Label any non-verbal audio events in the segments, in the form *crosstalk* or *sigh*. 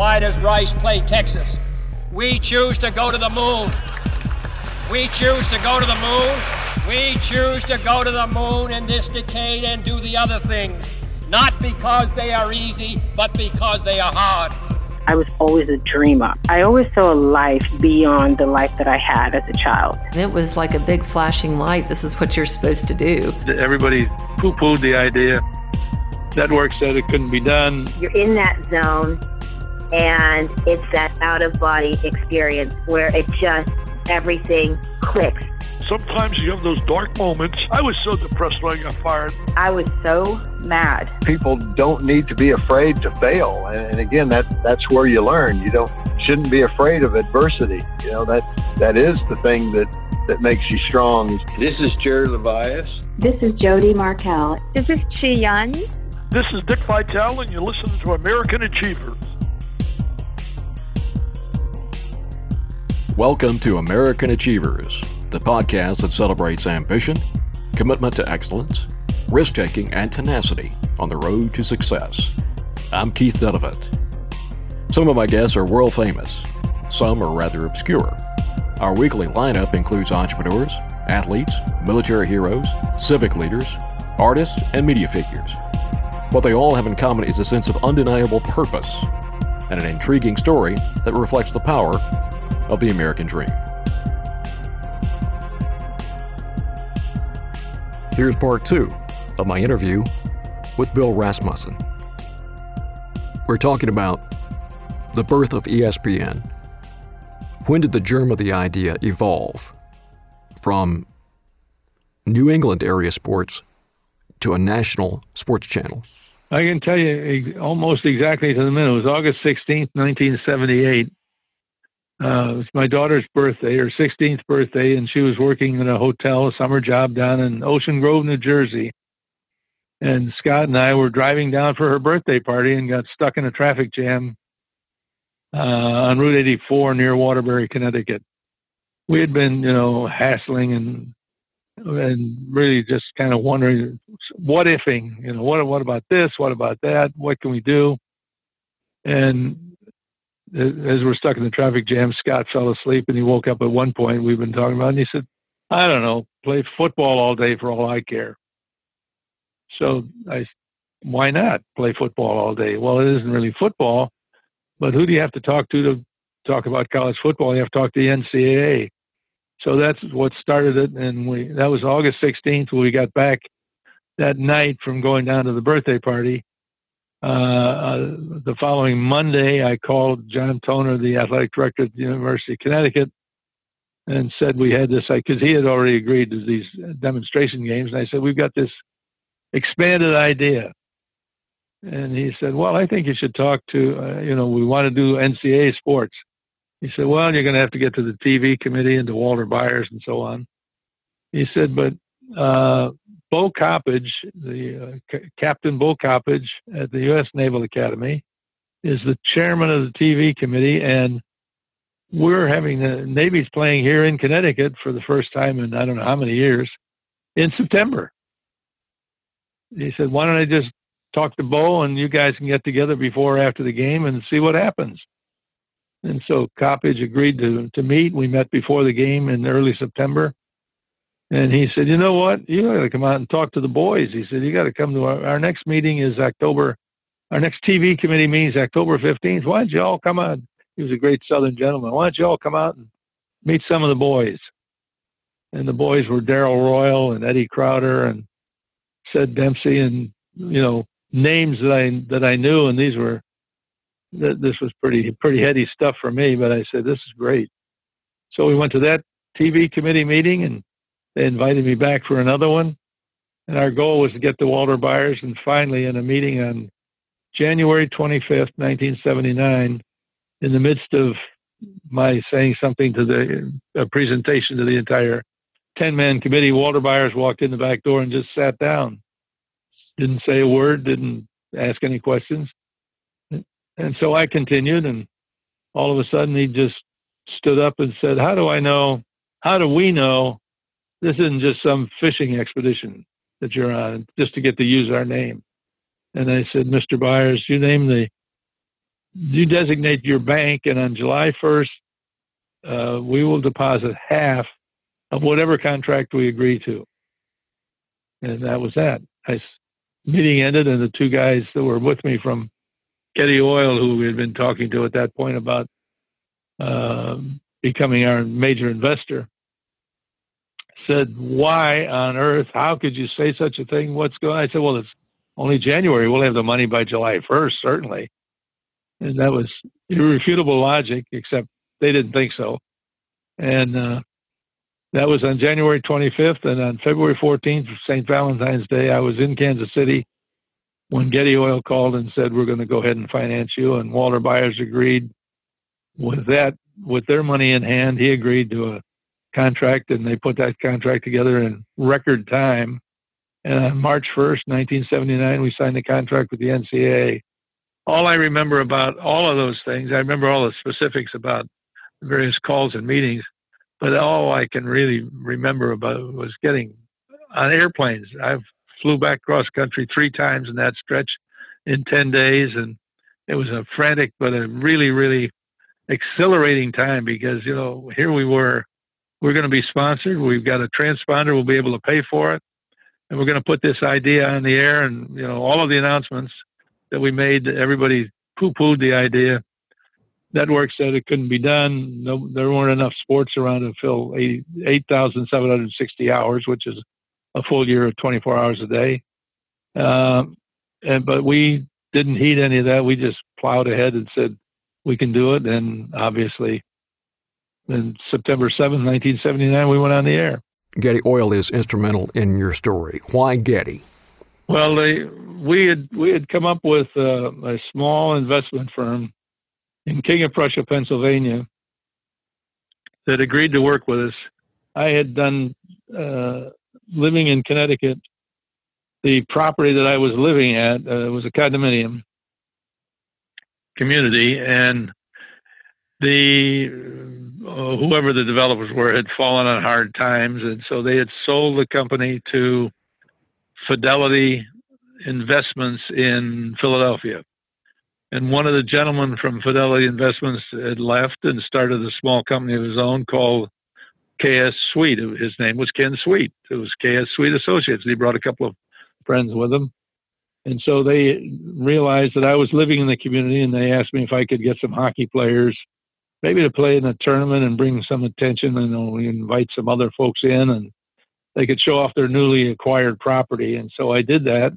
Why does Rice play Texas? We choose to go to the moon. We choose to go to the moon. We choose to go to the moon in this decade and do the other things. Not because they are easy, but because they are hard. I was always a dreamer. I always saw a life beyond the life that I had as a child. It was like a big flashing light. This is what you're supposed to do. Everybody poo pooed the idea. Network said it couldn't be done. You're in that zone, and it's that out of body experience where it just everything clicks. Sometimes you have those dark moments. I was so depressed when I got fired. I was so mad. People don't need to be afraid to fail, and again, that that's where you learn. You don't shouldn't be afraid of adversity. You know that that is the thing that that makes you strong. This is Jerry Levias. This is Jody Markel. This is Chi Yun. This is Dick Vitale, and you're listening to American Achievers. Welcome to American Achievers, the podcast that celebrates ambition, commitment to excellence, risk taking, and tenacity on the road to success. I'm Keith Dunavant. Some of my guests are world famous, some are rather obscure. Our weekly lineup includes entrepreneurs, athletes, military heroes, civic leaders, artists, and media figures. What they all have in common is a sense of undeniable purpose and an intriguing story that reflects the power of the American dream. Here's part two of my interview with Bill Rasmussen. We're talking about the birth of ESPN. When did the germ of the idea evolve from New England area sports to a national sports channel? I can tell you almost exactly to the minute. It was August 16th, 1978. Uh, it was my daughter's birthday, her 16th birthday, and she was working in a hotel, a summer job down in Ocean Grove, New Jersey. And Scott and I were driving down for her birthday party and got stuck in a traffic jam uh, on Route 84 near Waterbury, Connecticut. We had been, you know, hassling and and really just kind of wondering what ifing, you know, what what about this? What about that? What can we do? And as we're stuck in the traffic jam, Scott fell asleep and he woke up at one point we've been talking about, and he said, "I don't know, play football all day for all I care." So I, why not play football all day? Well, it isn't really football, but who do you have to talk to to talk about college football? You have to talk to the NCAA. So that's what started it, and we that was August 16th when we got back that night from going down to the birthday party uh, uh, the following Monday, I called John Toner, the athletic director at the University of Connecticut, and said we had this because he had already agreed to these demonstration games. And I said we've got this expanded idea, and he said, "Well, I think you should talk to uh, you know we want to do NCAA sports." He said, "Well, you're going to have to get to the TV committee and to Walter Byers and so on." He said, "But uh, Bo Coppedge, the uh, C- Captain Bo Coppedge at the U.S. Naval Academy, is the chairman of the TV committee, and we're having the Navy's playing here in Connecticut for the first time in I don't know how many years in September. He said, "Why don't I just talk to Bo and you guys can get together before or after the game and see what happens?" And so Coppedge agreed to to meet. We met before the game in early September and he said, you know what? You got to come out and talk to the boys. He said, you got to come to our, our next meeting is October. Our next TV committee meeting is October 15th. Why don't you all come out? He was a great Southern gentleman. Why don't you all come out and meet some of the boys? And the boys were Darrell Royal and Eddie Crowder and Ced Dempsey and, you know, names that I, that I knew. And these were, this was pretty, pretty heady stuff for me, but I said, this is great. So we went to that TV committee meeting and they invited me back for another one. And our goal was to get to Walter Byers. And finally, in a meeting on January 25th, 1979, in the midst of my saying something to the presentation to the entire 10 man committee, Walter Byers walked in the back door and just sat down. Didn't say a word, didn't ask any questions. And so I continued, and all of a sudden he just stood up and said, How do I know? How do we know this isn't just some fishing expedition that you're on just to get to use our name. And I said, Mr. Byers, you name the you designate your bank, and on July 1st, uh, we will deposit half of whatever contract we agree to. And that was that. I, meeting ended, and the two guys that were with me from Getty Oil, who we had been talking to at that point about uh, becoming our major investor, said, "Why on earth? How could you say such a thing? What's going?" on? I said, "Well, it's only January. We'll have the money by July 1st, certainly." And that was irrefutable logic, except they didn't think so. And uh, that was on January 25th. And on February 14th, St. Valentine's Day, I was in Kansas City when Getty Oil called and said, We're going to go ahead and finance you. And Walter Byers agreed with that, with their money in hand. He agreed to a contract, and they put that contract together in record time. And on March 1st, 1979, we signed the contract with the NCAA. All I remember about all of those things, I remember all the specifics about various calls and meetings, but all I can really remember about was getting on airplanes. I've flew back cross country three times in that stretch in 10 days, and it was a frantic but a really, really exhilarating time because, you know, here we were we're going to be sponsored. We've got a transponder. We'll be able to pay for it. And we're going to put this idea on the air. And, you know, all of the announcements that we made, everybody poo pooed the idea. Network said it couldn't be done. No, there weren't enough sports around to fill 8,760 hours, which is a full year of 24 hours a day. Um, and, but we didn't heed any of that. We just plowed ahead and said, we can do it. And obviously, and September 7th, 1979, we went on the air. Getty Oil is instrumental in your story. Why Getty? Well, they, we had we had come up with a, a small investment firm in King of Prussia, Pennsylvania, that agreed to work with us. I had done uh, living in Connecticut. The property that I was living at uh, was a condominium community, and the uh, whoever the developers were had fallen on hard times, and so they had sold the company to Fidelity Investments in Philadelphia. And one of the gentlemen from Fidelity Investments had left and started a small company of his own called KS Sweet. His name was Ken Sweet. It was KS Sweet Associates. He brought a couple of friends with him. And so they realized that I was living in the community and they asked me if I could get some hockey players maybe to play in a tournament and bring some attention and you know, we invite some other folks in and they could show off their newly acquired property. And so I did that.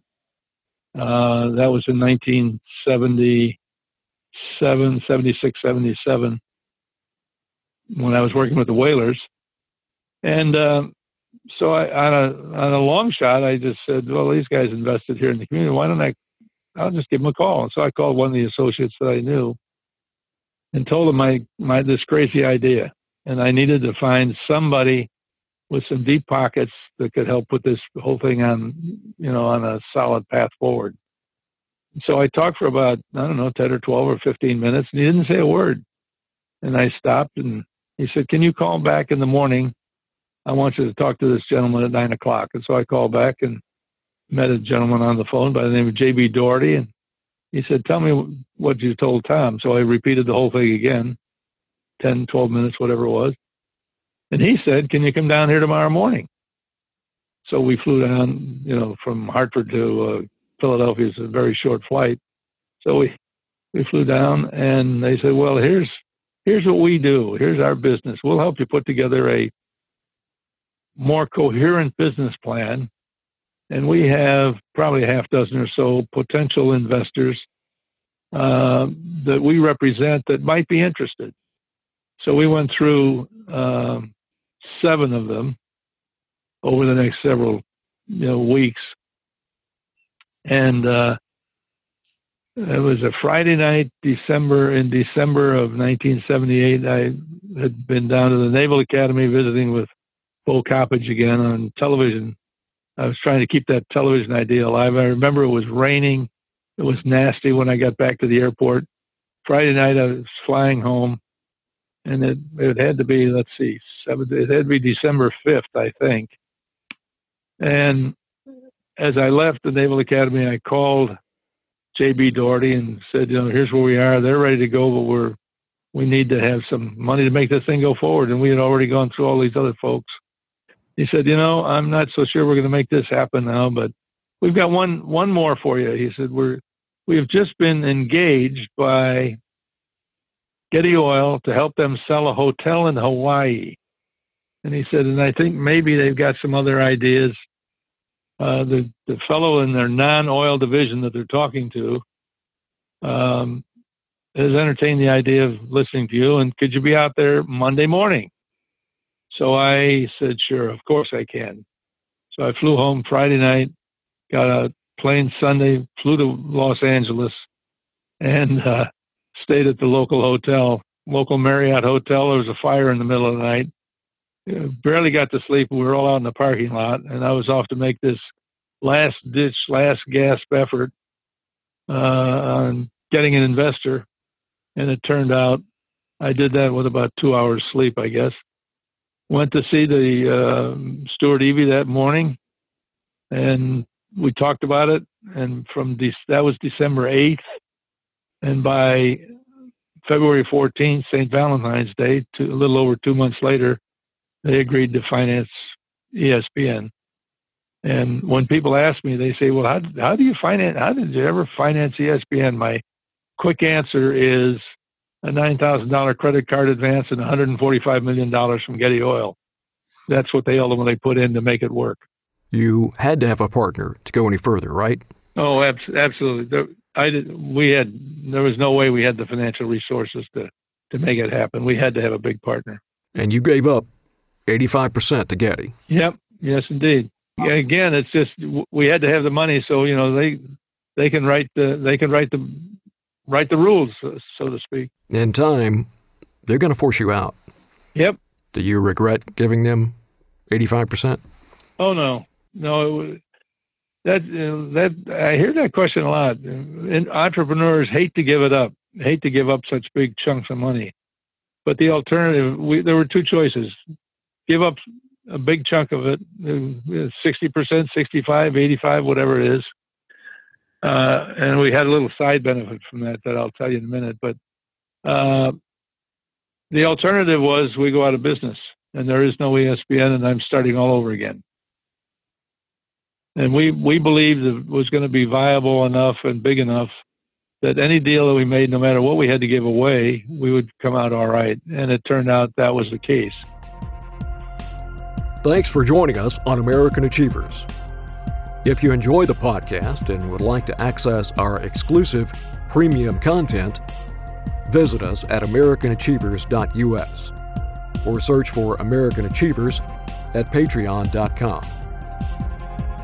Uh, that was in 1977, 76, 77, when I was working with the Whalers. And uh, so I, on a on a long shot, I just said, "Well, these guys invested here in the community. Why don't I? I'll just give them a call." And so I called one of the associates that I knew, and told him my, my this crazy idea, and I needed to find somebody with some deep pockets that could help put this whole thing on, you know, on a solid path forward. So I talked for about I don't know ten or twelve or fifteen minutes, and he didn't say a word. And I stopped, and he said, "Can you call back in the morning? I want you to talk to this gentleman at nine o'clock." And so I called back and met a gentleman on the phone by the name of J.B. Doherty, and he said, Tell me what you told Tom. So I repeated the whole thing again 10, 12 minutes, whatever it was. And he said, Can you come down here tomorrow morning? So we flew down, you know, from Hartford to uh, Philadelphia. It's a very short flight. So we, we flew down and they said, Well, here's here's what we do. Here's our business. We'll help you put together a more coherent business plan and we have probably a half dozen or so potential investors uh, that we represent that might be interested. So we went through um, seven of them over the next several you know, weeks, and uh, it was a Friday night, December in December of 1978. I had been down to the Naval Academy visiting with Bo Coppedge again on television I was trying to keep that television idea alive. I remember it was raining. It was nasty when I got back to the airport. Friday night, I was flying home, and it it had to be let's see, seven, it had to be December fifth, I think. And as I left the Naval Academy, I called J.B. Doherty and said, you know, here's where we are. They're ready to go, but we're we need to have some money to make this thing go forward. And we had already gone through all these other folks. He said, you know, I'm not so sure we're going to make this happen now, but we've got one one more for you. He said, we're we've just been engaged by Getty Oil to help them sell a hotel in Hawaii. And he said, and I think maybe they've got some other ideas. Uh, the the fellow in their non-oil division that they're talking to um, has entertained the idea of listening to you. And could you be out there Monday morning? So I said, sure, of course I can. So I flew home Friday night, got a plane Sunday, flew to Los Angeles, and uh, stayed at the local hotel, local Marriott hotel. There was a fire in the middle of the night. Uh, barely got to sleep. We were all out in the parking lot, and I was off to make this last ditch, last gasp effort uh, on getting an investor. And it turned out I did that with about two hours sleep, I guess. Went to see the uh, Stuart Evey that morning, and we talked about it. And from De- that was December 8th, and by February 14th, St. Valentine's Day, a little over two months later, they agreed to finance ESPN. And when people ask me, they say, "Well, how how do you finance? How did you ever finance ESPN?" My quick answer is a nine thousand dollar credit card advance and 145 million dollars from Getty Oil. That's what they ultimately put in to make it work. You had to have a partner to go any further, right? Oh, absolutely. I did. We had. There was no way we had the financial resources to to make it happen. We had to have a big partner. And you gave up 85% to Getty. Yep. Yes, indeed. Again, it's just we had to have the money, so you know they they can write the they can write the write the rules, uh, so to speak. In time, they're going to force you out. Yep. Do you regret giving them 85%? Oh no, no. That uh, that I hear that question a lot. Entrepreneurs hate to give it up, hate to give up such big chunks of money. But the alternative, we, there were two choices: give up a big chunk of it, uh, 60%, 65, 85, whatever it is. Uh, and we had a little side benefit from that that I'll tell you in a minute. But uh, the alternative was we go out of business and there is no ESPN and I'm starting all over again. And we, we believed it was going to be viable enough and big enough that any deal that we made, no matter what we had to give away, we would come out all right. And it turned out that was the case. Thanks for joining us on American Achievers. If you enjoy the podcast and would like to access our exclusive premium content, visit us at AmericanAchievers.us or search for American Achievers at Patreon.com.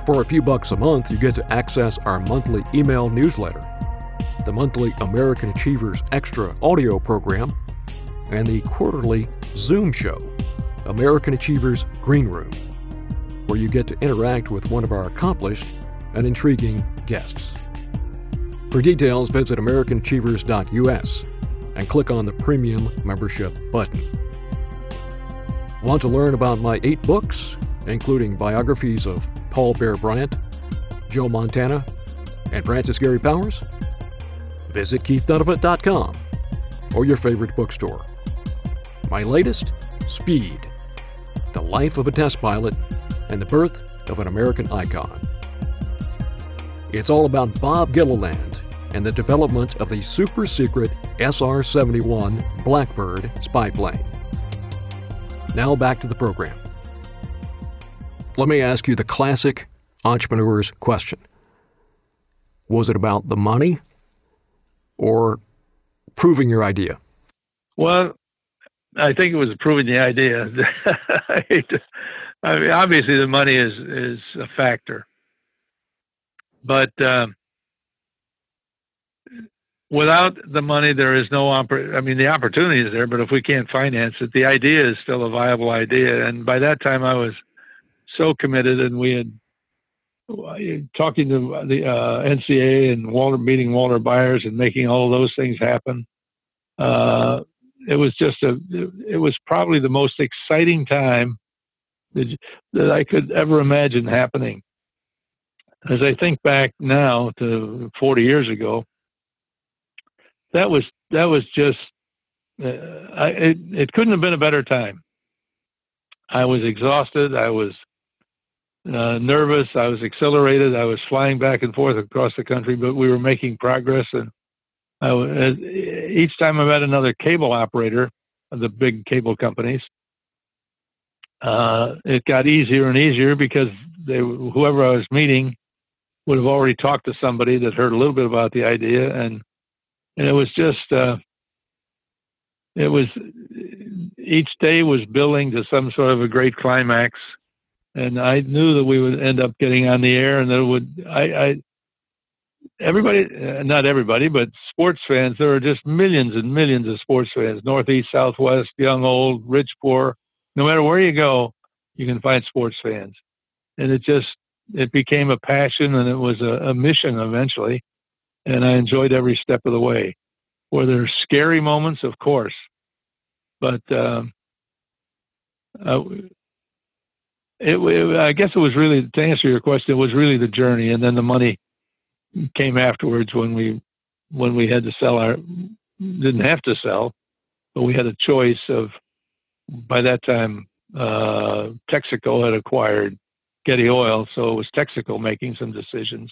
For a few bucks a month, you get to access our monthly email newsletter, the monthly American Achievers Extra audio program, and the quarterly Zoom show American Achievers Green Room, where you get to interact with one of our accomplished and intriguing guests. For details, visit AmericanAchievers.us and click on the Premium Membership button. Want to learn about my eight books, including biographies of Paul Bear Bryant, Joe Montana, and Francis Gary Powers? Visit KeithDunavant.com or your favorite bookstore. My latest, Speed the life of a test pilot, and the birth of an American icon. It's all about Bob Gilliland and the development of the super secret SR 71 Blackbird spy plane. Now back to the program. Let me ask you the classic entrepreneur's question Was it about the money or proving your idea? Well, I think it was proving the idea. *laughs* I mean, obviously, the money is is a factor, but um, without the money, there is no. Oppor- I mean, the opportunity is there, but if we can't finance it, the idea is still a viable idea. And by that time, I was so committed, and we had talking to the uh, NCA and Walter meeting Walter Byers and making all those things happen. Uh, it was just a it was probably the most exciting time that, I could ever imagine happening. as I think back now to 40 years ago, that was that was just uh, I, it, it couldn't have been a better time. I was exhausted. I was uh, nervous. I was exhilarated. I was flying back and forth across the country, but we were making progress. And I was, each time I met another cable operator of the big cable companies, uh, it got easier and easier because they, whoever I was meeting would have already talked to somebody that heard a little bit about the idea, and and it was just uh, it was each day was building to some sort of a great climax, and I knew that we would end up getting on the air, and that would I, I everybody uh, not everybody but sports fans there are just millions and millions of sports fans northeast southwest young old rich poor no matter where you go you can find sports fans and it just it became a passion and it was a, a mission eventually and i enjoyed every step of the way were there scary moments of course but um, it, it, I guess it was really to answer your question. It was really the journey, and then the money came afterwards when we when we had to sell our didn't have to sell, but we had a choice of. By that time, uh, Texaco had acquired Getty Oil, so it was Texaco making some decisions.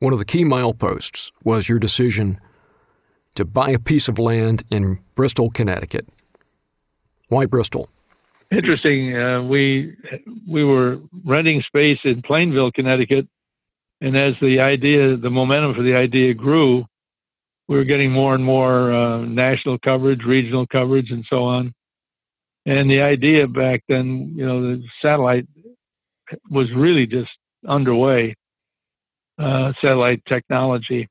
One of the key mileposts was your decision to buy a piece of land in Bristol, Connecticut. Why Bristol? Interesting. Uh, we we were renting space in Plainville, Connecticut, and as the idea, the momentum for the idea grew, we were getting more and more uh, national coverage, regional coverage, and so on. And the idea back then, you know, the satellite was really just underway. Uh, satellite technology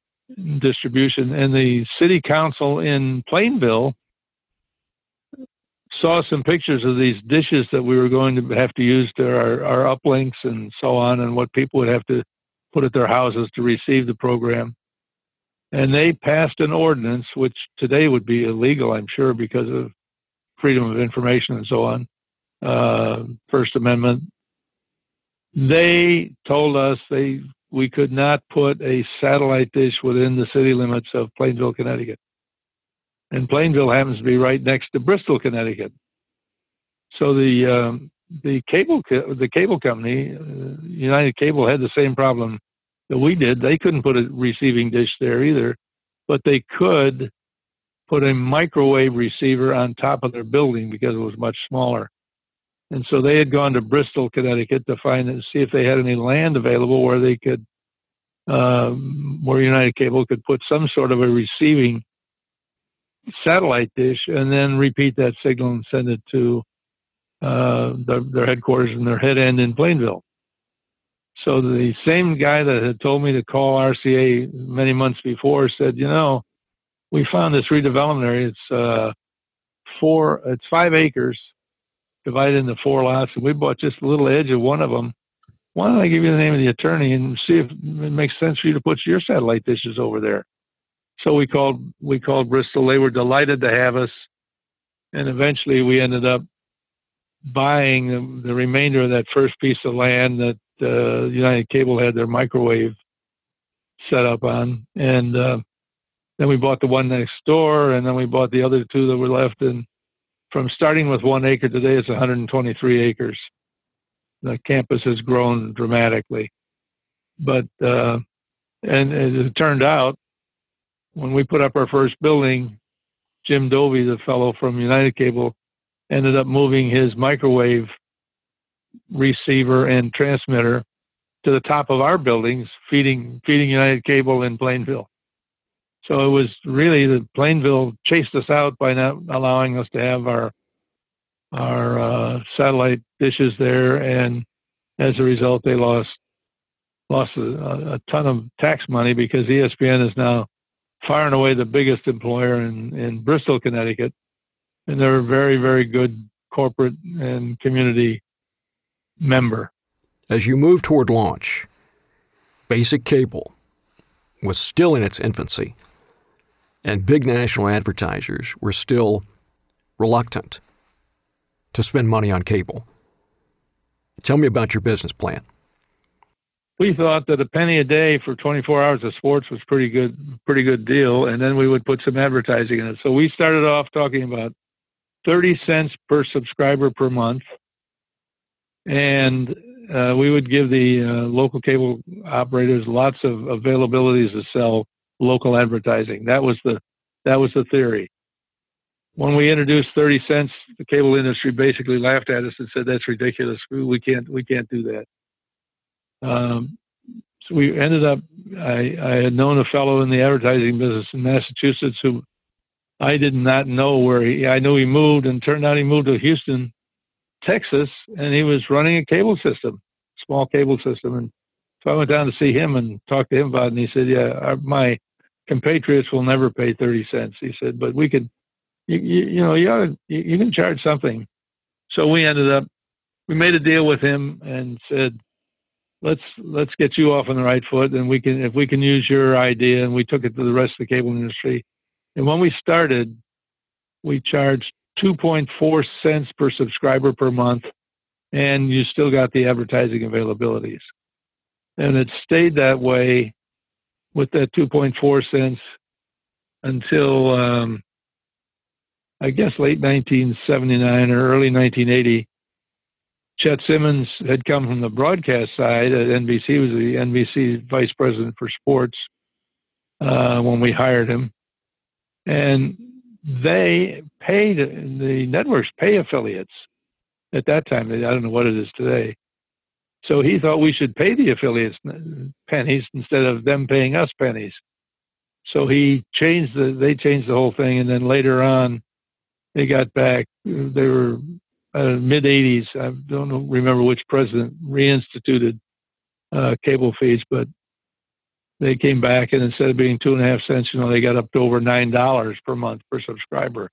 distribution, and the city council in Plainville saw some pictures of these dishes that we were going to have to use to our, our uplinks and so on, and what people would have to put at their houses to receive the program. And they passed an ordinance, which today would be illegal, I'm sure, because of freedom of information and so on, uh, First Amendment. They told us they we could not put a satellite dish within the city limits of Plainville, Connecticut and Plainville happens to be right next to Bristol, Connecticut. So the um, the cable the cable company, uh, United Cable, had the same problem that we did. They couldn't put a receiving dish there either, but they could put a microwave receiver on top of their building because it was much smaller. And so they had gone to Bristol, Connecticut, to find and see if they had any land available where they could, um, where United Cable could put some sort of a receiving satellite dish and then repeat that signal and send it to uh, their, their headquarters and their head end in Plainville. So the same guy that had told me to call RCA many months before said, you know, we found this redevelopment area. It's uh, four, it's five acres divided into four lots, and we bought just a little edge of one of them. Why don't I give you the name of the attorney and see if it makes sense for you to put your satellite dishes over there? So we called we called Bristol. They were delighted to have us, and eventually we ended up buying the, the remainder of that first piece of land that uh, United Cable had their microwave set up on, and uh, then we bought the one next door, and then we bought the other two that were left. And from starting with one acre today, it's 123 acres. The campus has grown dramatically, but uh, and as it turned out, when we put up our first building, Jim Dovey, the fellow from United Cable, ended up moving his microwave receiver and transmitter to the top of our buildings, feeding feeding United Cable in Plainville. So it was really the Plainville chased us out by not allowing us to have our our uh, satellite dishes there, and as a result, they lost lost a, a ton of tax money because ESPN is now far and away the biggest employer in, in Bristol, Connecticut. And they're a very, very good corporate and community member. As you move toward launch, basic cable was still in its infancy, and big national advertisers were still reluctant to spend money on cable. Tell me about your business plan. we thought that a penny a day for 24 hours of sports was pretty good, pretty good deal, and then we would put some advertising in it. So we started off talking about 30 cents per subscriber per month, and uh, we would give the uh, local cable operators lots of availabilities to sell local advertising. That was the that was the theory. When we introduced 30 cents, the cable industry basically laughed at us and said, "That's ridiculous. We, can't we can't do that." Um, so we ended up. I, I had known a fellow in the advertising business in Massachusetts who I did not know where he. I knew he moved, and turned out he moved to Houston, Texas, and he was running a cable system, small cable system. And so I went down to see him and talked to him about it. And he said, "Yeah, our, my compatriots will never pay thirty cents." He said, "But we can, you, you, you know, you, ought to, you, you can charge something." So we ended up, we made a deal with him and said, let's let's get you off on the right foot and we can if we can use your idea and we took it to the rest of the cable industry and when we started we charged 2.4 cents per subscriber per month and you still got the advertising availabilities and it stayed that way with that 2.4 cents until um, i guess late 1979 or early 1980 Chet Simmons had come from the broadcast side at NBC. Was the NBC vice president for sports uh, when we hired him, and they paid the networks pay affiliates at that time. I don't know what it is today. So he thought we should pay the affiliates pennies instead of them paying us pennies. So he changed the they changed the whole thing, and then later on, they got back. They were uh, mid 80s. I don't remember which president reinstituted uh, cable fees, but they came back and instead of being two and a half cents, you know, they got up to over nine dollars per month per subscriber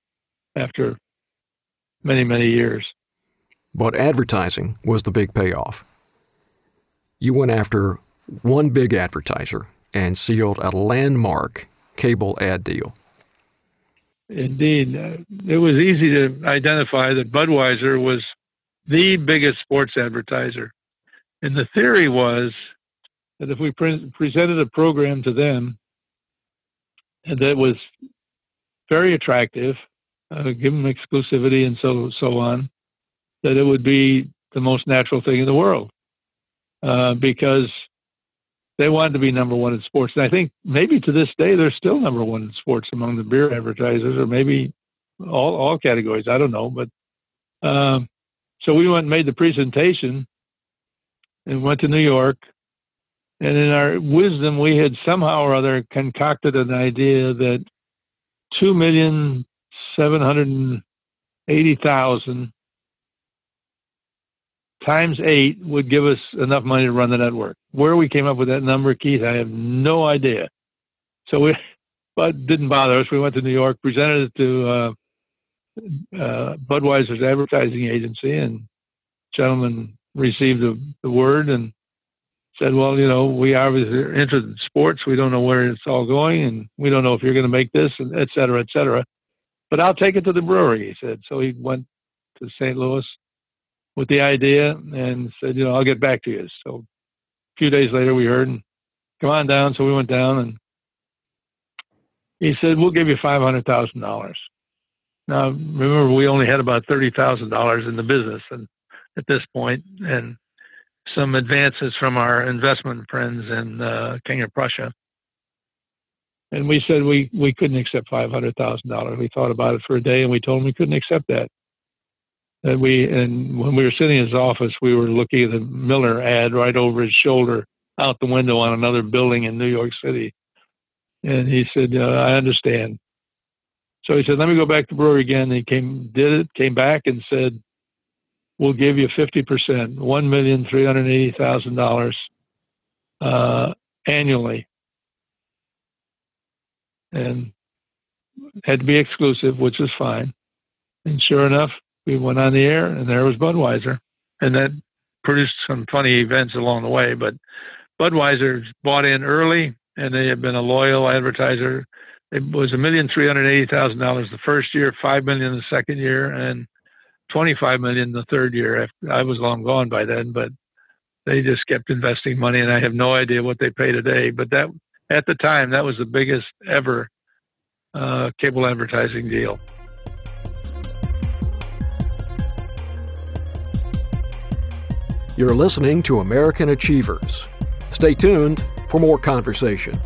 after many many years. But advertising was the big payoff. You went after one big advertiser and sealed a landmark cable ad deal. Indeed. Uh, it was easy to identify that Budweiser was the biggest sports advertiser. And the theory was that if we pre- presented a program to them that was very attractive, uh, give them exclusivity and so so on, that it would be the most natural thing in the world. Uh, because they wanted to be number one in sports. And I think maybe to this day they're still number one in sports among the beer advertisers, or maybe all all categories. I don't know, but um, so we went and made the presentation and went to New York. And in our wisdom, we had somehow or other concocted an idea that two million seven hundred eighty thousand times eight would give us enough money to run the network. Where we came up with that number, Keith, I have no idea. So we, *laughs* but didn't bother us. We went to New York, presented it to uh, uh, Budweiser's advertising agency, and gentleman received the, the word and said, "Well, you know, we obviously are interested in sports. We don't know where it's all going, and we don't know if you're going to make this, and et cetera, et cetera. But I'll take it to the brewery," he said. So he went to St. Louis, with the idea and said, you know, I'll get back to you. So a few days later, we heard, and come on down. So we went down, and he said, we'll give you five hundred thousand dollars. Now, remember, we only had about thirty thousand dollars in the business, and at this point, and some advances from our investment friends in uh, King of Prussia. And we said we, we couldn't accept five hundred thousand dollars. We thought about it for a day, and we told him we couldn't accept that. And we and when we were sitting in his office, we were looking at the Miller ad right over his shoulder out the window on another building in New York City. And he said, uh, "I understand." So he said, "Let me go back to brewery again." And he came, did it, came back, and said, "We'll give you fifty percent, one million three hundred eighty thousand dollars uh, annually." And had to be exclusive, which was fine. And sure enough, we went on the air, and there was Budweiser, and that produced some funny events along the way. But Budweiser bought in early, and they have been a loyal advertiser. It was a million three hundred eighty thousand dollars the first year, five million the second year, and twenty-five million the third year. I was long gone by then, but they just kept investing money, and I have no idea what they pay today. But that at the time, that was the biggest ever uh, cable advertising deal. You're listening to American Achievers. Stay tuned for more conversation.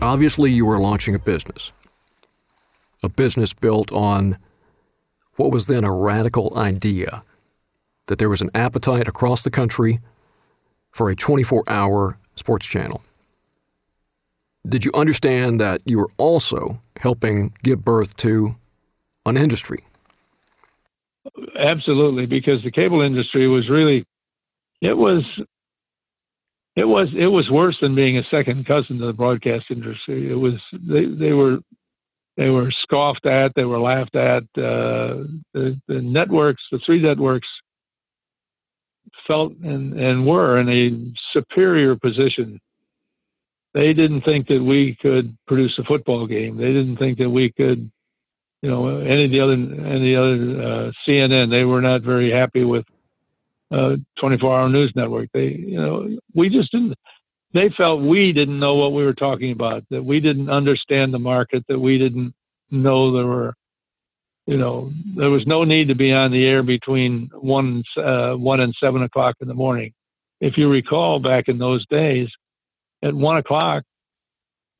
Obviously, you were launching a business. A business built on what was then a radical idea that there was an appetite across the country for a 24 hour sports channel. Did you understand that you were also helping give birth to an industry? Absolutely, because the cable industry was really, it was it was it was worse than being a second cousin to the broadcast industry. It was they they were they were scoffed at, they were laughed at. Uh, the, the networks, the three networks, felt and, and were in a superior position. They didn't think that we could produce a football game. They didn't think that we could, you know, any of the other any other uh, CNN. They were not very happy with 24-hour news network. They, you know, we just didn't. They felt we didn't know what we were talking about. That we didn't understand the market. That we didn't know there were, you know, there was no need to be on the air between one uh, one and seven o'clock in the morning. If you recall, back in those days, at one o'clock,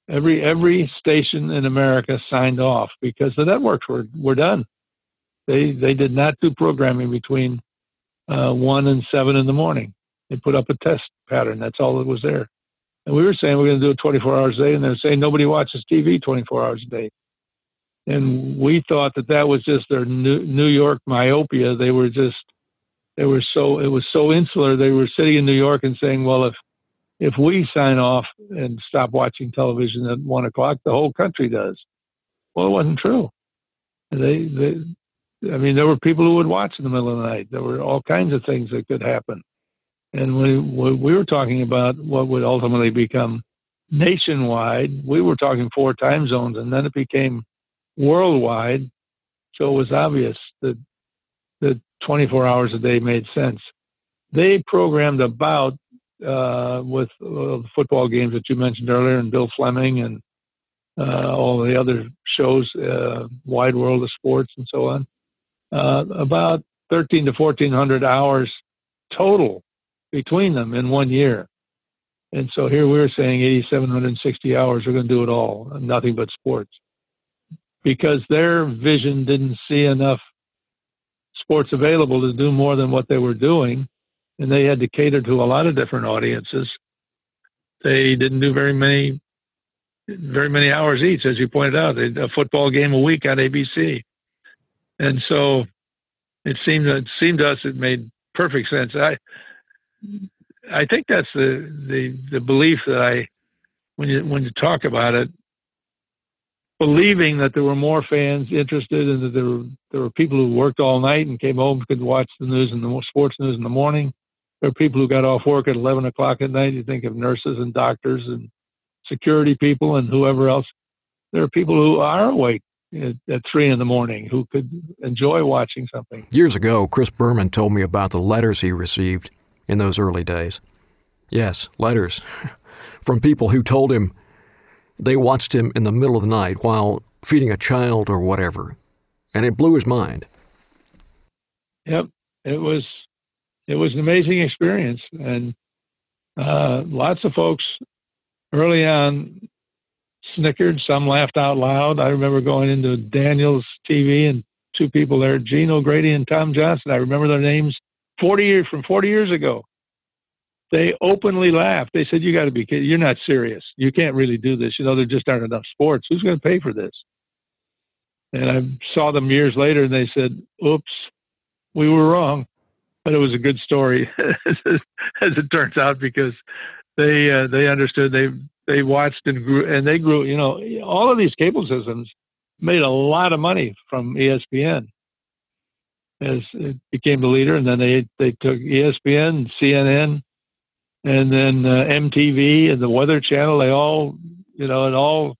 every every station in America signed off because the networks were were done. They they did not do programming between uh, one and seven in the morning. They put up a test pattern. That's all that was there. And we were saying we're going to do it 24 hours a day, and they're saying nobody watches TV 24 hours a day. And we thought that that was just their New York myopia. They were just, they were so, it was so insular. They were sitting in New York and saying, well, if, if we sign off and stop watching television at one o'clock, the whole country does. Well, it wasn't true. They, they, I mean, there were people who would watch in the middle of the night. There were all kinds of things that could happen. And we, we were talking about what would ultimately become nationwide. We were talking four time zones, and then it became worldwide. So it was obvious that that 24 hours a day made sense. They programmed about uh, with uh, the football games that you mentioned earlier, and Bill Fleming and uh, all the other shows, uh, Wide World of Sports, and so on about 13 to 1400 hours total between them in one year. And so here we are saying 8,760 hours, we're going to do it all, nothing but sports. Because their vision didn't see enough sports available to do more than what they were doing. And they had to cater to a lot of different audiences. They didn't do very many, very many hours each, as you pointed out. A football game a week on ABC and so it seemed it seemed to us it made perfect sense. I I think that's the the the belief that I when you when you talk about it, believing that there were more fans interested and that there were there were people who worked all night and came home could watch the news and the sports news in the morning. There are people who got off work at eleven o'clock at night. You think of nurses and doctors and security people and whoever else. There are people who are awake at, three in the morning who could enjoy watching something. Years ago, Chris Berman told me about the letters he received in those early days. Yes, letters *laughs* from people who told him they watched him in the middle of the night while feeding a child or whatever, and it blew his mind. Yep, it was it was an amazing experience, and uh, lots of folks early on snickered, some laughed out loud. I remember going into Daniels TV and two people there, Gene O'Grady and Tom Johnson. I remember their names 40 years from 40 years ago. They openly laughed. They said, "You got to be kidding! You're not serious. You can't really do this. You know, there just aren't enough sports. Who's going to pay for this?" And I saw them years later, and they said, "Oops, we were wrong." But it was a good story, *laughs* as it turns out, because they uh, they understood they they watched and grew, and they grew. You know, all of these cable systems made a lot of money from ESPN as it became the leader, and then they they took ESPN, CNN, and then uh, MTV and the Weather Channel. They all, you know, it all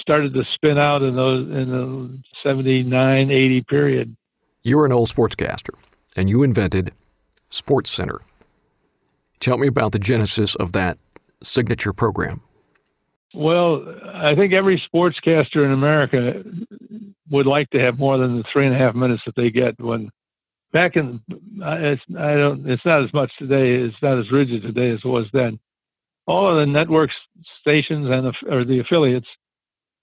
started to spin out in those in the 79, 80 period. You were an old sportscaster, and you invented SportsCenter. Tell me about the genesis of that signature program. Well, I think every sportscaster in America would like to have more than the three and a half minutes that they get when back in it's I don't it's not as much today it's not as rigid today as it was then. All of the network stations and or the affiliates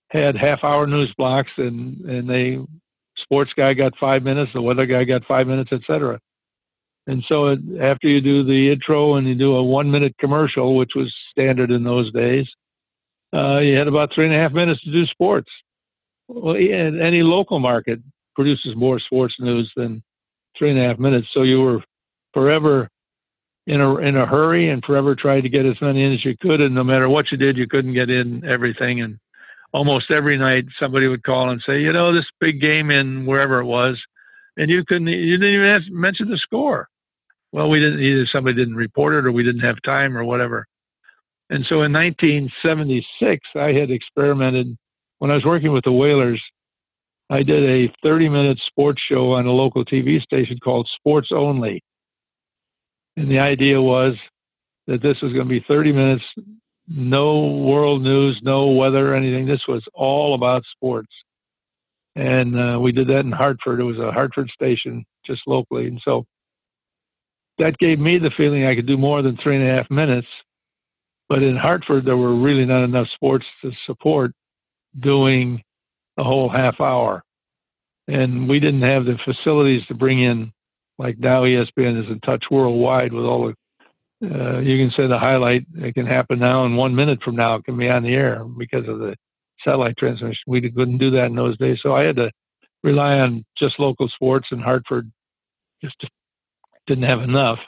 had half hour news blocks and and they sports guy got five minutes, the weather guy got five minutes, etc. And so it, after you do the intro and you do a one minute commercial, which was standard in those days, uh, you had about three and a half minutes to do sports. Well, any local market produces more sports news than three and a half minutes. So you were forever in a in a hurry and forever tried to get as many in as you could. And no matter what you did, you couldn't get in everything. And almost every night, somebody would call and say, you know, this big game in wherever it was, and you couldn't you didn't even have to mention the score. Well, we didn't either. Somebody didn't report it, or we didn't have time, or whatever. And so in 1976, I had experimented when I was working with the Whalers. I did a 30 minute sports show on a local TV station called Sports Only. And the idea was that this was going to be 30 minutes, no world news, no weather, anything. This was all about sports. And uh, we did that in Hartford. It was a Hartford station, just locally. And so that gave me the feeling I could do more than three and a half minutes. But in Hartford, there were really not enough sports to support doing a whole half hour. And we didn't have the facilities to bring in, like now ESPN is in touch worldwide with all the, uh, you can say the highlight, it can happen now and one minute from now it can be on the air because of the satellite transmission. We couldn't do that in those days. So I had to rely on just local sports in Hartford just didn't have enough.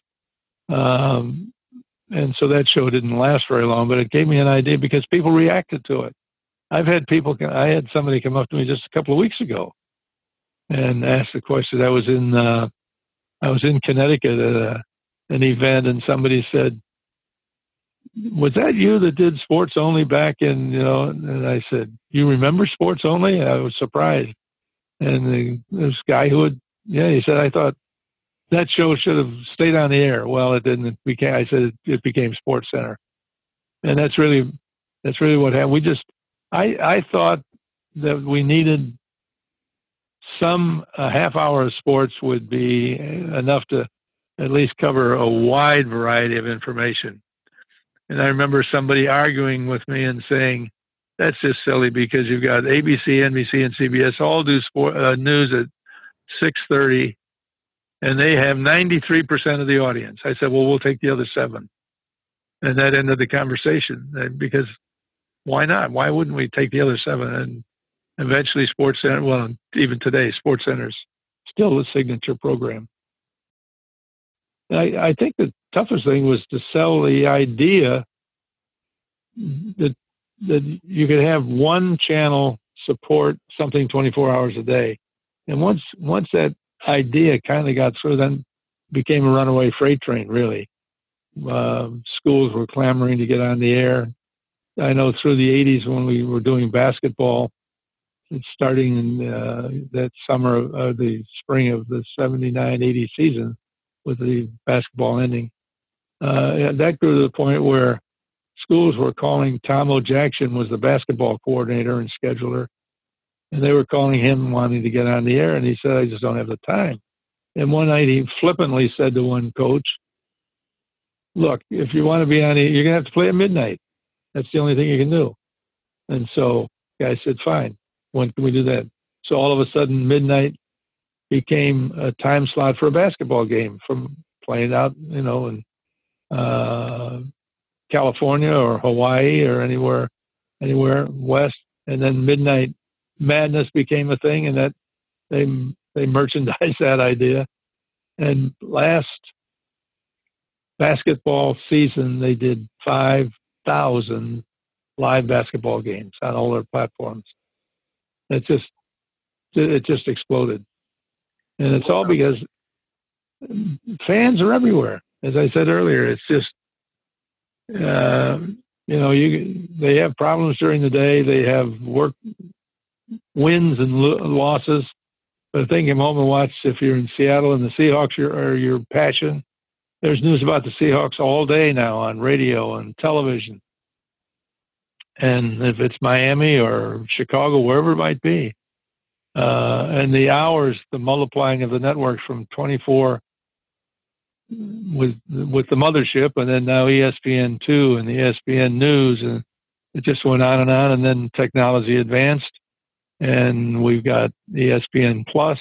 Um, and so that show didn't last very long, but it gave me an idea because people reacted to it. I've had people, I had somebody come up to me just a couple of weeks ago and ask the question. I was in, uh, I was in Connecticut at a, an event and somebody said, was that you that did sports only back in, you know, and I said, you remember sports only? I was surprised. And the, this guy who had, yeah, he said, I thought that show should have stayed on the air. Well, it didn't. It became, I said it, it became SportsCenter, and that's really that's really what happened. We just I I thought that we needed some a half hour of sports would be enough to at least cover a wide variety of information. And I remember somebody arguing with me and saying, "That's just silly because you've got ABC, NBC, and CBS all do sport uh, news at 6:30 and they have 93% of the audience. I said, well, we'll take the other seven. And that ended the conversation because why not? Why wouldn't we take the other seven? And eventually, SportsCenter, well, even today, SportsCenter's still the signature program. I, I think the toughest thing was to sell the idea that that you could have one channel support something 24 hours a day. And once once that idea kind of got through, then became a runaway freight train, really. Uh, schools were clamoring to get on the air. I know through the 80s when we were doing basketball, starting in uh, that summer of uh, the spring of the 79 80 season with the basketball ending, uh, that grew to the point where schools were calling Tom O'Jackson was the basketball coordinator and scheduler and they were calling him wanting to get on the air, and he said, "I just don't have the time." And one night he flippantly said to one coach, "Look, if you want to be on, you're gonna have to play at midnight. That's the only thing you can do." And so guy said, "Fine. When can we do that?" So all of a sudden, midnight became a time slot for a basketball game from playing out, you know, in uh, California or Hawaii or anywhere, anywhere west. And then midnight madness became a thing, and that they they merchandised *laughs* that idea. And last basketball season, they did five thousand live basketball games on all their platforms. It just it just exploded, and it's all because fans are everywhere. As I said earlier, it's just uh, you know, you they have problems during the day. They have work wins and lo- losses. But I think come home and watch if you're in Seattle and the Seahawks are, are your passion. There's news about the Seahawks all day now on radio and television. And if it's Miami or Chicago, wherever it might be, and the hours, the multiplying of the networks from 24 with with the mothership, and then now ESPN two and the ESPN News, and it just went on and on. And then technology advanced, and we've got ESPN Plus,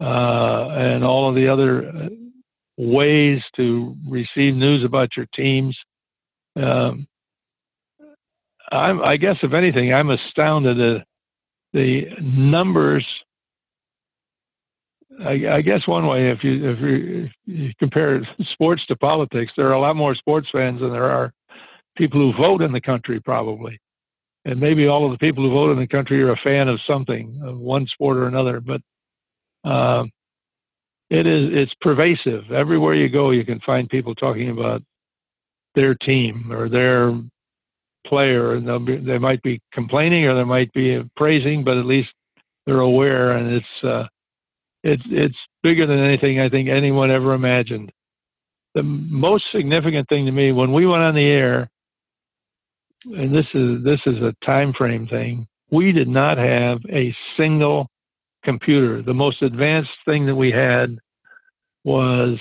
uh, and all of the other uh, ways to receive news about your teams. Um, I guess, if anything, I'm astounded at the numbers I, I, guess one way, if you if you, if you, compare *laughs* sports to politics, there are a lot more sports fans than there are people who vote in the country, probably. And maybe all of the people who vote in the country are a fan of something, of one sport or another. But uh, it is it's pervasive. Everywhere you go, you can find people talking about their team or their player, and be, they might be complaining or they might be praising, but at least they're aware, and it's. Uh, it's it's bigger than anything I think anyone ever imagined. The most significant thing to me when we went on the air, and this is this is a time frame thing, we did not have a single computer. The most advanced thing that we had was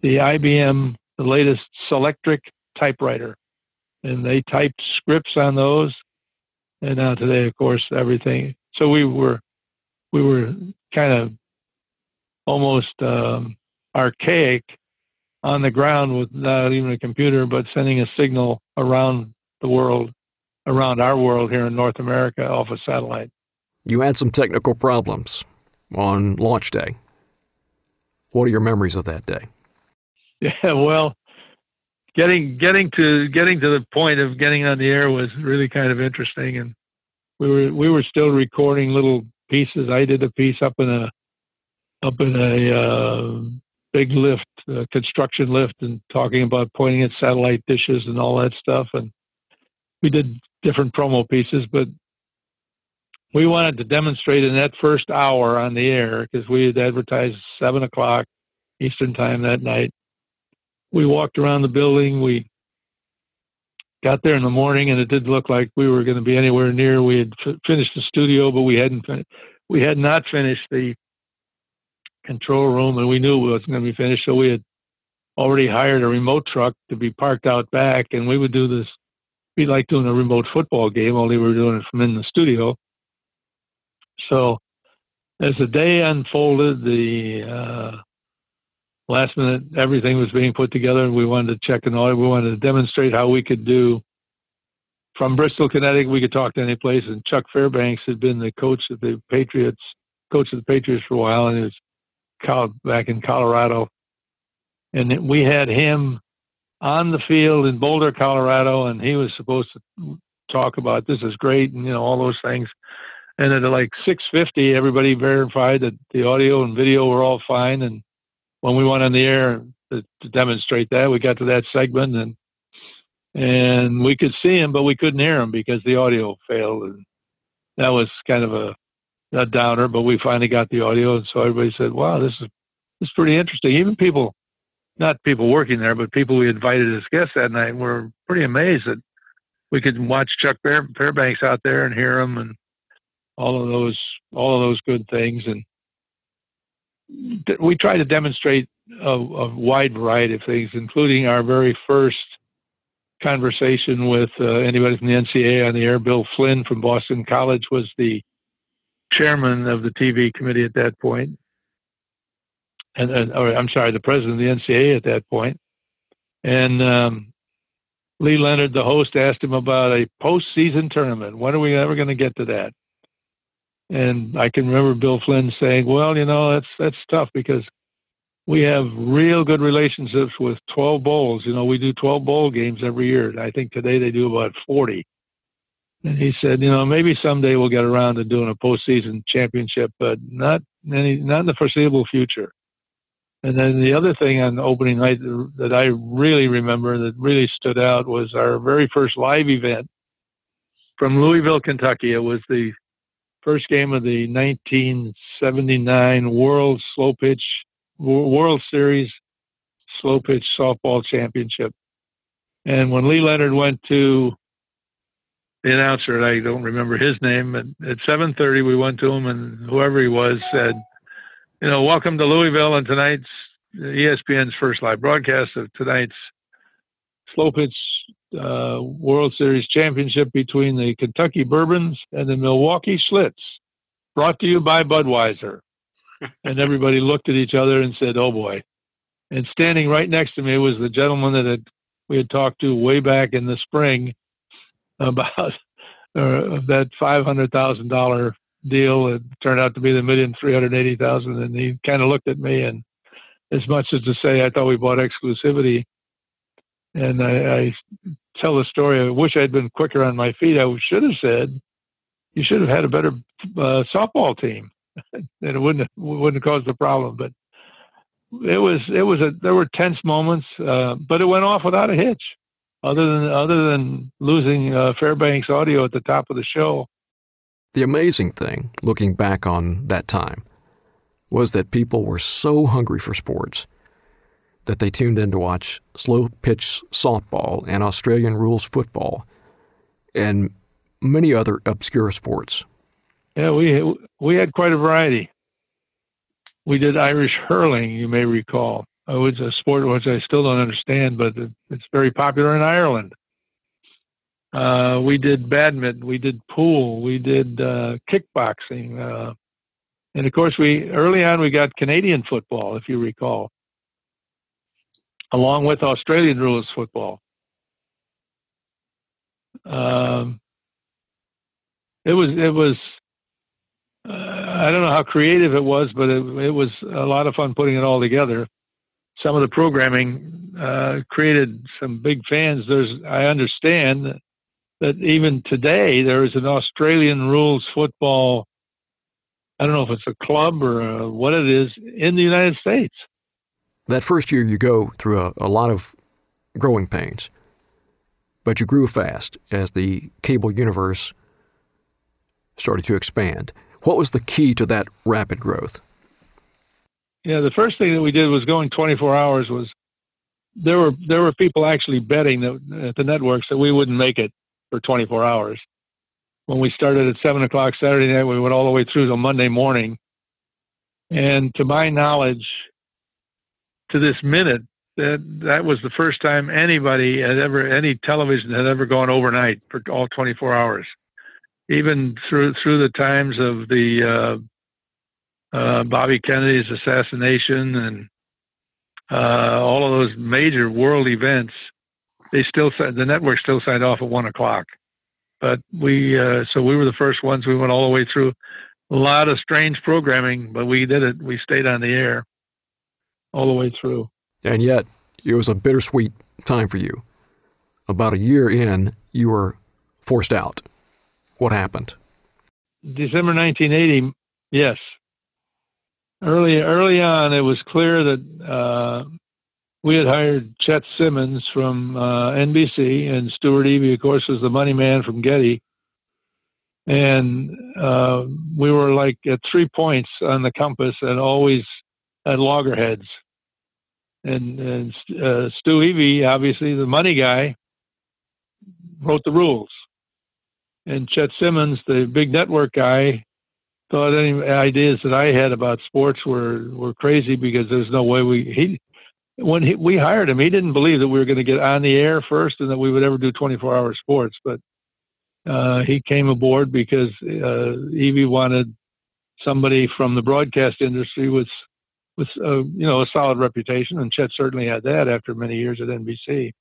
the IBM, the latest Selectric typewriter, and they typed scripts on those. And now today, of course, everything. So we were we were kind of almost um, archaic on the ground with not even a computer, but sending a signal around the world, around our world here in North America off a satellite. You had some technical problems on launch day. What are your memories of that day? *laughs* Yeah, well, getting getting to getting to the point of getting on the air was really kind of interesting, and we were we were still recording little pieces. I did a piece up in a up in a uh, big lift, uh, construction lift, and talking about pointing at satellite dishes and all that stuff. And we did different promo pieces, but we wanted to demonstrate in that first hour on the air because we had advertised seven o'clock Eastern time that night. We walked around the building. We got there in the morning, and it didn't look like we were going to be anywhere near. We had f- finished the studio, but we hadn't fin- we had not finished the control room, and we knew it wasn't going to be finished. So we had already hired a remote truck to be parked out back, and we would do this. Be like doing a remote football game, only we were doing it from in the studio. So, as the day unfolded, the uh, last minute everything was being put together, and we wanted to check an audit. We wanted to demonstrate how we could do from Bristol, Connecticut. We could talk to any place, and Chuck Fairbanks had been the coach of the Patriots, coach of the Patriots for a while, and he was back in Colorado, and we had him on the field in Boulder, Colorado, and he was supposed to talk about this is great and you know all those things. And at like 6:50, everybody verified that the audio and video were all fine. And when we went on the air to, to demonstrate that, we got to that segment and and we could see him, but we couldn't hear him because the audio failed. And that was kind of a a downer, but we finally got the audio, and so everybody said, "Wow, this is this is pretty interesting." Even people, not people working there, but people we invited as guests that night were pretty amazed that we could watch Chuck Fairbanks out there and hear him, and all of those all of those good things. And we try to demonstrate a, a wide variety of things, including our very first conversation with uh, anybody from the NCAA on the air. Bill Flynn from Boston College was the chairman of the TV committee at that point, and, and or I'm sorry, the president of the NCAA at that point. point, and um, Lee Leonard, the host, asked him about a postseason tournament. When are we ever going to get to that? And I can remember Bill Flynn saying, "Well, you know, that's that's tough because we have real good relationships with 12 bowls. You know, we do 12 bowl games every year. I think today they do about 40. And he said, you know, maybe someday we'll get around to doing a postseason championship, but not any, not in the foreseeable future. And then the other thing on opening night that I really remember that really stood out was our very first live event from Louisville, Kentucky. It was the first game of the 1979 World Slow Pitch World Series Slow Pitch Softball Championship. And when Lee Leonard went to the announcer, I don't remember his name, at, at 7:30 we went to him, and whoever he was said, you know, welcome to Louisville and tonight's ESPN's first live broadcast of tonight's slow pitch uh, World Series championship between the Kentucky Bourbons and the Milwaukee Schlitz, brought to you by Budweiser. *laughs* and everybody looked at each other and said, "Oh boy!" And standing right next to me was the gentleman that had, we had talked to way back in the spring about *laughs* uh, that five hundred thousand dollar deal. It turned out to be the million three hundred eighty thousand, and he kind of looked at me and, as much as to say, I thought we bought exclusivity. And I, I tell the story. I wish I'd been quicker on my feet. I should have said, "You should have had a better uh, softball team, *laughs* and it wouldn't have, wouldn't have caused the problem." But it was it was a there were tense moments, uh, but it went off without a hitch. Other than other than losing uh, Fairbanks Audio at the top of the show, the amazing thing, looking back on that time, was that people were so hungry for sports that they tuned in to watch slow pitch softball and Australian rules football and many other obscure sports. Yeah, we we had quite a variety. We did Irish hurling, you may recall. It was a sport which I still don't understand, but it's very popular in Ireland. Uh, we did badminton, we did pool, we did uh, kickboxing, uh, and of course, we early on we got Canadian football, if you recall, along with Australian rules football. Um, it was it was uh, I don't know how creative it was, but it, it was a lot of fun putting it all together. Some of the programming uh, created some big fans. There's I understand that even today there is an Australian rules football. I don't know if it's a club or a, what it is in the United States. That first year, you go through a, a lot of growing pains, but you grew fast as the cable universe started to expand. What was the key to that rapid growth? Yeah, the first thing that we did was going 24 hours. Was there were there were people actually betting that at the networks that we wouldn't make it for 24 hours. When we started at seven o'clock Saturday night, we went all the way through till Monday morning. And to my knowledge, to this minute, that that was the first time anybody had ever, any television had ever gone overnight for all 24 hours. Even through through the times of the uh, uh, Bobby Kennedy's assassination and uh, all of those major world events, they still the network still signed off at one o'clock. But we uh, so we were the first ones. We went all the way through a lot of strange programming, but we did it. We stayed on the air all the way through. And yet, it was a bittersweet time for you. About a year in, you were forced out. What happened? December 1980. Yes. Early early on, it was clear that uh, we had hired Chet Simmons from uh, NBC, and Stuart Evey, of course, was the money man from Getty. And uh, we were like at three points on the compass and always at loggerheads. And, and uh, Stu Evey, obviously the money guy, wrote the rules. And Chet Simmons, the big network guy, thought any ideas that I had about sports were, were crazy because there's no way we he when he, we hired him, he didn't believe that we were going to get on the air first and that we would ever do 24 hour sports. But uh, he came aboard because uh, Evey wanted somebody from the broadcast industry with with uh, you know a solid reputation, and Chet certainly had that after many years at NBC.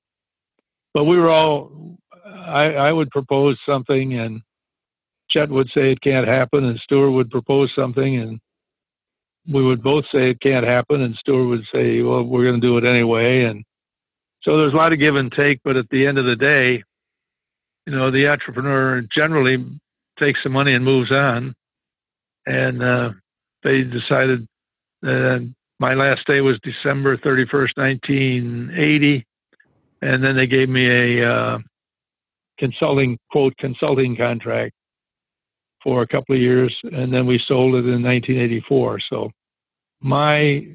But we were all I, I would propose something, and Chet would say it can't happen, and Stuart would propose something, and we would both say it can't happen, and Stuart would say, "Well, we're going to do it anyway." And so there's a lot of give and take, but at the end of the day, you know, the entrepreneur generally takes the money and moves on. And uh, they decided, uh, my last day was December 31st, 1980. And then they gave me a uh, consulting, quote, consulting contract for a couple of years. And then we sold it in 1984. So my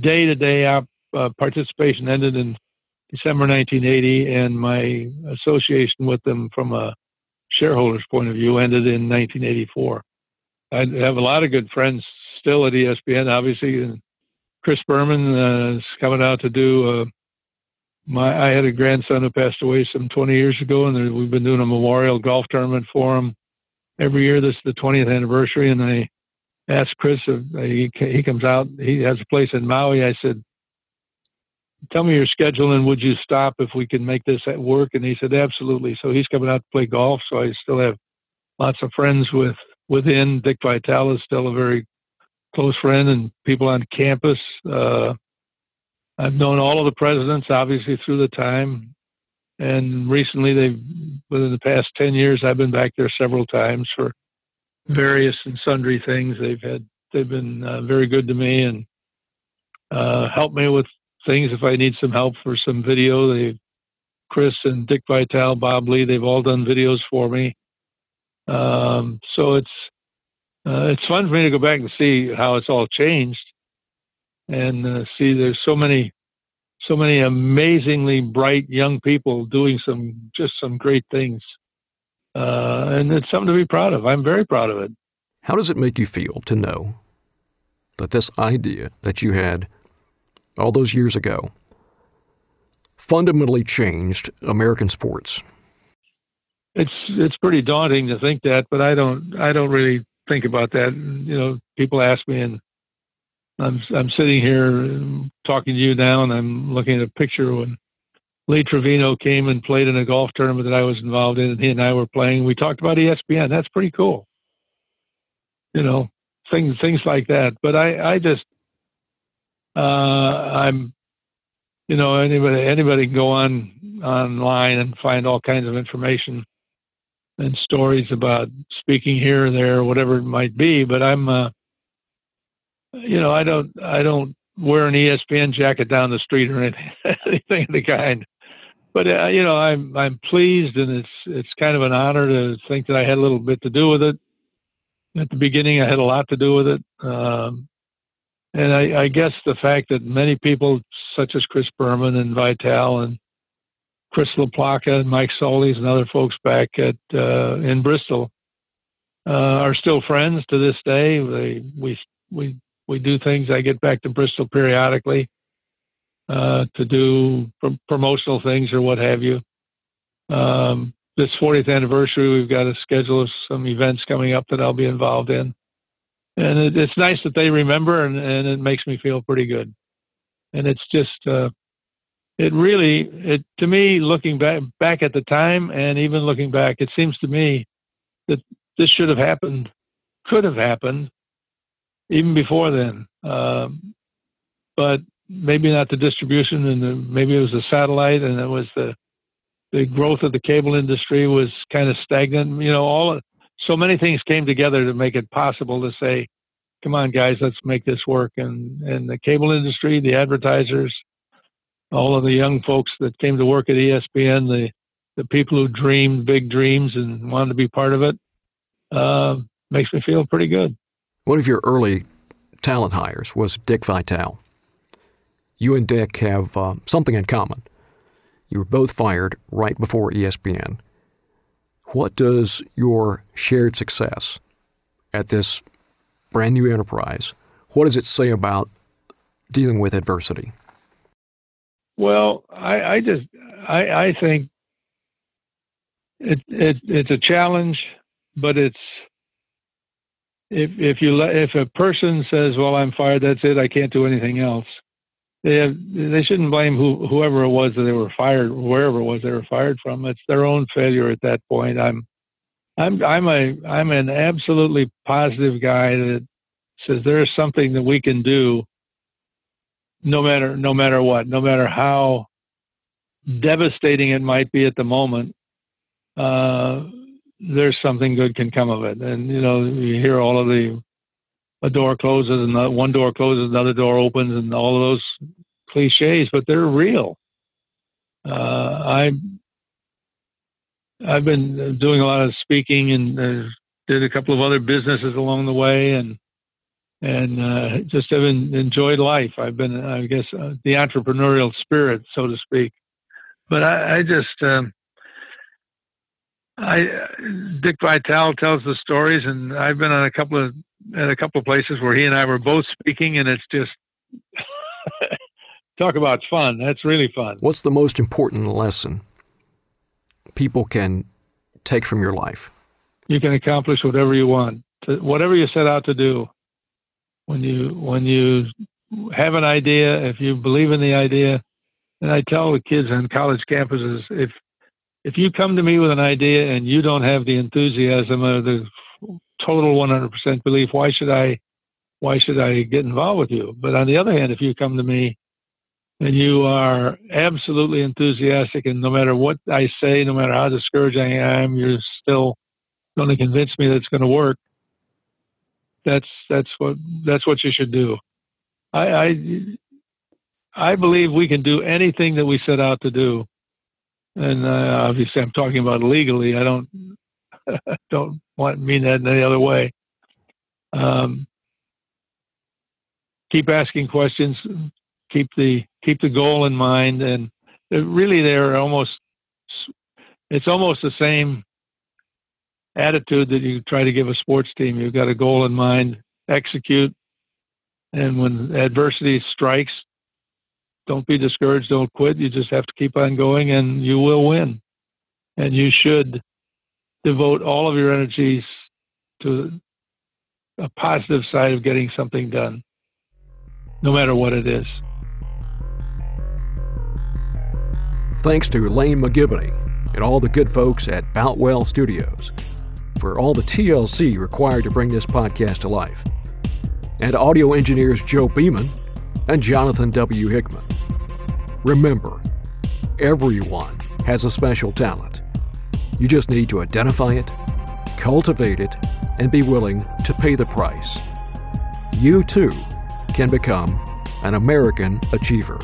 day to day participation ended in December 1980, and my association with them from a shareholder's point of view ended in 1984. I have a lot of good friends still at ESPN, obviously, and Chris Berman uh, is coming out to do. Uh, my I had a grandson who passed away some 20 years ago, and we've been doing a memorial golf tournament for him every year. This is the 20th anniversary, and I asked Chris if he he comes out. He has a place in Maui. I said, tell me your schedule and would you stop if we can make this work? And he said, absolutely. So he's coming out to play golf. So I still have lots of friends with within. Dick Vitale is still a very close friend and people on campus. Uh, I've known all of the presidents, obviously, through the time. And recently, they've, within the past 10 years, I've been back there several times for various and sundry things. They've had, they've been uh, very good to me and uh, helped me with things if I need some help for some video. They, Chris and Dick Vitale, Bob Ley, they've all done videos for me. Um, so it's uh, it's fun for me to go back and see how it's all changed, and uh, see there's so many so many amazingly bright young people doing some just some great things, uh, and it's something to be proud of. I'm very proud of it. How does it make you feel to know that this idea that you had all those years ago fundamentally changed American sports? It's it's pretty daunting to think that, but I don't I don't really think about that. You know, people ask me, and I'm I'm sitting here talking to you now, and I'm looking at a picture when Lee Trevino came and played in a golf tournament that I was involved in, and he and I were playing. We talked about ESPN. That's pretty cool. You know, things things like that. But I I just uh, I'm, you know, anybody anybody can go on online and find all kinds of information and stories about speaking here or there, or whatever it might be. But I'm, uh, you know, I don't I don't wear an ESPN jacket down the street or anything, *laughs* anything of the kind. But uh, you know, I'm I'm pleased, and it's it's kind of an honor to think that I had a little bit to do with it. At the beginning, I had a lot to do with it. Um, and I, I, guess the fact that many people, such as Chris Berman and Vitale and Chris LaPlaca and Mike Soltys and other folks back at uh, in Bristol, uh, are still friends to this day. They, we we we do things. I get back to Bristol periodically uh, to do pr- promotional things or what have you. Um, this 40th anniversary, we've got a schedule of some events coming up that I'll be involved in and it, it's nice that they remember, and, and it makes me feel pretty good. And it's just, uh, it really, it to me, looking back back at the time, and even looking back, it seems to me that this should have happened, could have happened, even before then. Um, but maybe not the distribution, and the, maybe it was the satellite, and it was the the growth of the cable industry was kind of stagnant. You know, all so many things came together to make it possible to say, come on, guys, let's make this work. And, and the cable industry, the advertisers, all of the young folks that came to work at ESPN, the, the people who dreamed big dreams and wanted to be part of it, uh, makes me feel pretty good. One of your early talent hires was Dick Vitale. You and Dick have uh, something in common. You were both fired right before ESPN. What does your shared success at this brand new enterprise, what does it say about dealing with adversity? Well, I, I just I, I think it, it it's a challenge, but it's if if you let, if a person says, "Well, I'm fired. That's it. I can't do anything else," they have, they shouldn't blame who, whoever it was that they were fired, wherever it was they were fired from. It's their own failure at that point. I'm, I'm, I'm a, I'm an absolutely positive guy that says there is something that we can do, no matter, no matter what, no matter how devastating it might be at the moment. Uh, there's something good can come of it, and you know you hear all of the a door closes and one door closes, another door opens, and all of those cliches, but they're real. Uh, I I've been doing a lot of speaking and uh, did a couple of other businesses along the way, and and uh, just have enjoyed life. I've been, I guess, uh, the entrepreneurial spirit, so to speak. But I, I just, um, I Dick Vitale tells the stories, and I've been on a couple of at a couple of places where he and I were both speaking, and it's just *laughs* talk about fun. That's really fun. What's the most important lesson people can take from your life? You can accomplish whatever you want, whatever you set out to do. When you when you have an idea, if you believe in the idea, and I tell the kids on college campuses, if if you come to me with an idea and you don't have the enthusiasm or the total 100% belief, why should I why should I get involved with you? But on the other hand, if you come to me and you are absolutely enthusiastic, and no matter what I say, no matter how discouraged I am, you're still going to convince me that it's going to work. That's that's what that's what you should do. I, I I believe we can do anything that we set out to do, and uh, obviously I'm talking about legally. I don't *laughs* don't want mean that in any other way. Um, keep asking questions. Keep the keep the goal in mind, and really they're almost. It's almost the same attitude that you try to give a sports team. You've got a goal in mind, execute, and when adversity strikes, don't be discouraged, don't quit. You just have to keep on going, and you will win. And you should devote all of your energies to a positive side of getting something done, no matter what it is. Thanks to Lane McGivney and all the good folks at Boutwell Studios for all the TLC required to bring this podcast to life, and audio engineers Joe Beeman and Jonathan W. Hickman. Remember, everyone has a special talent. You just need to identify it, cultivate it, and be willing to pay the price. You too can become an American achiever.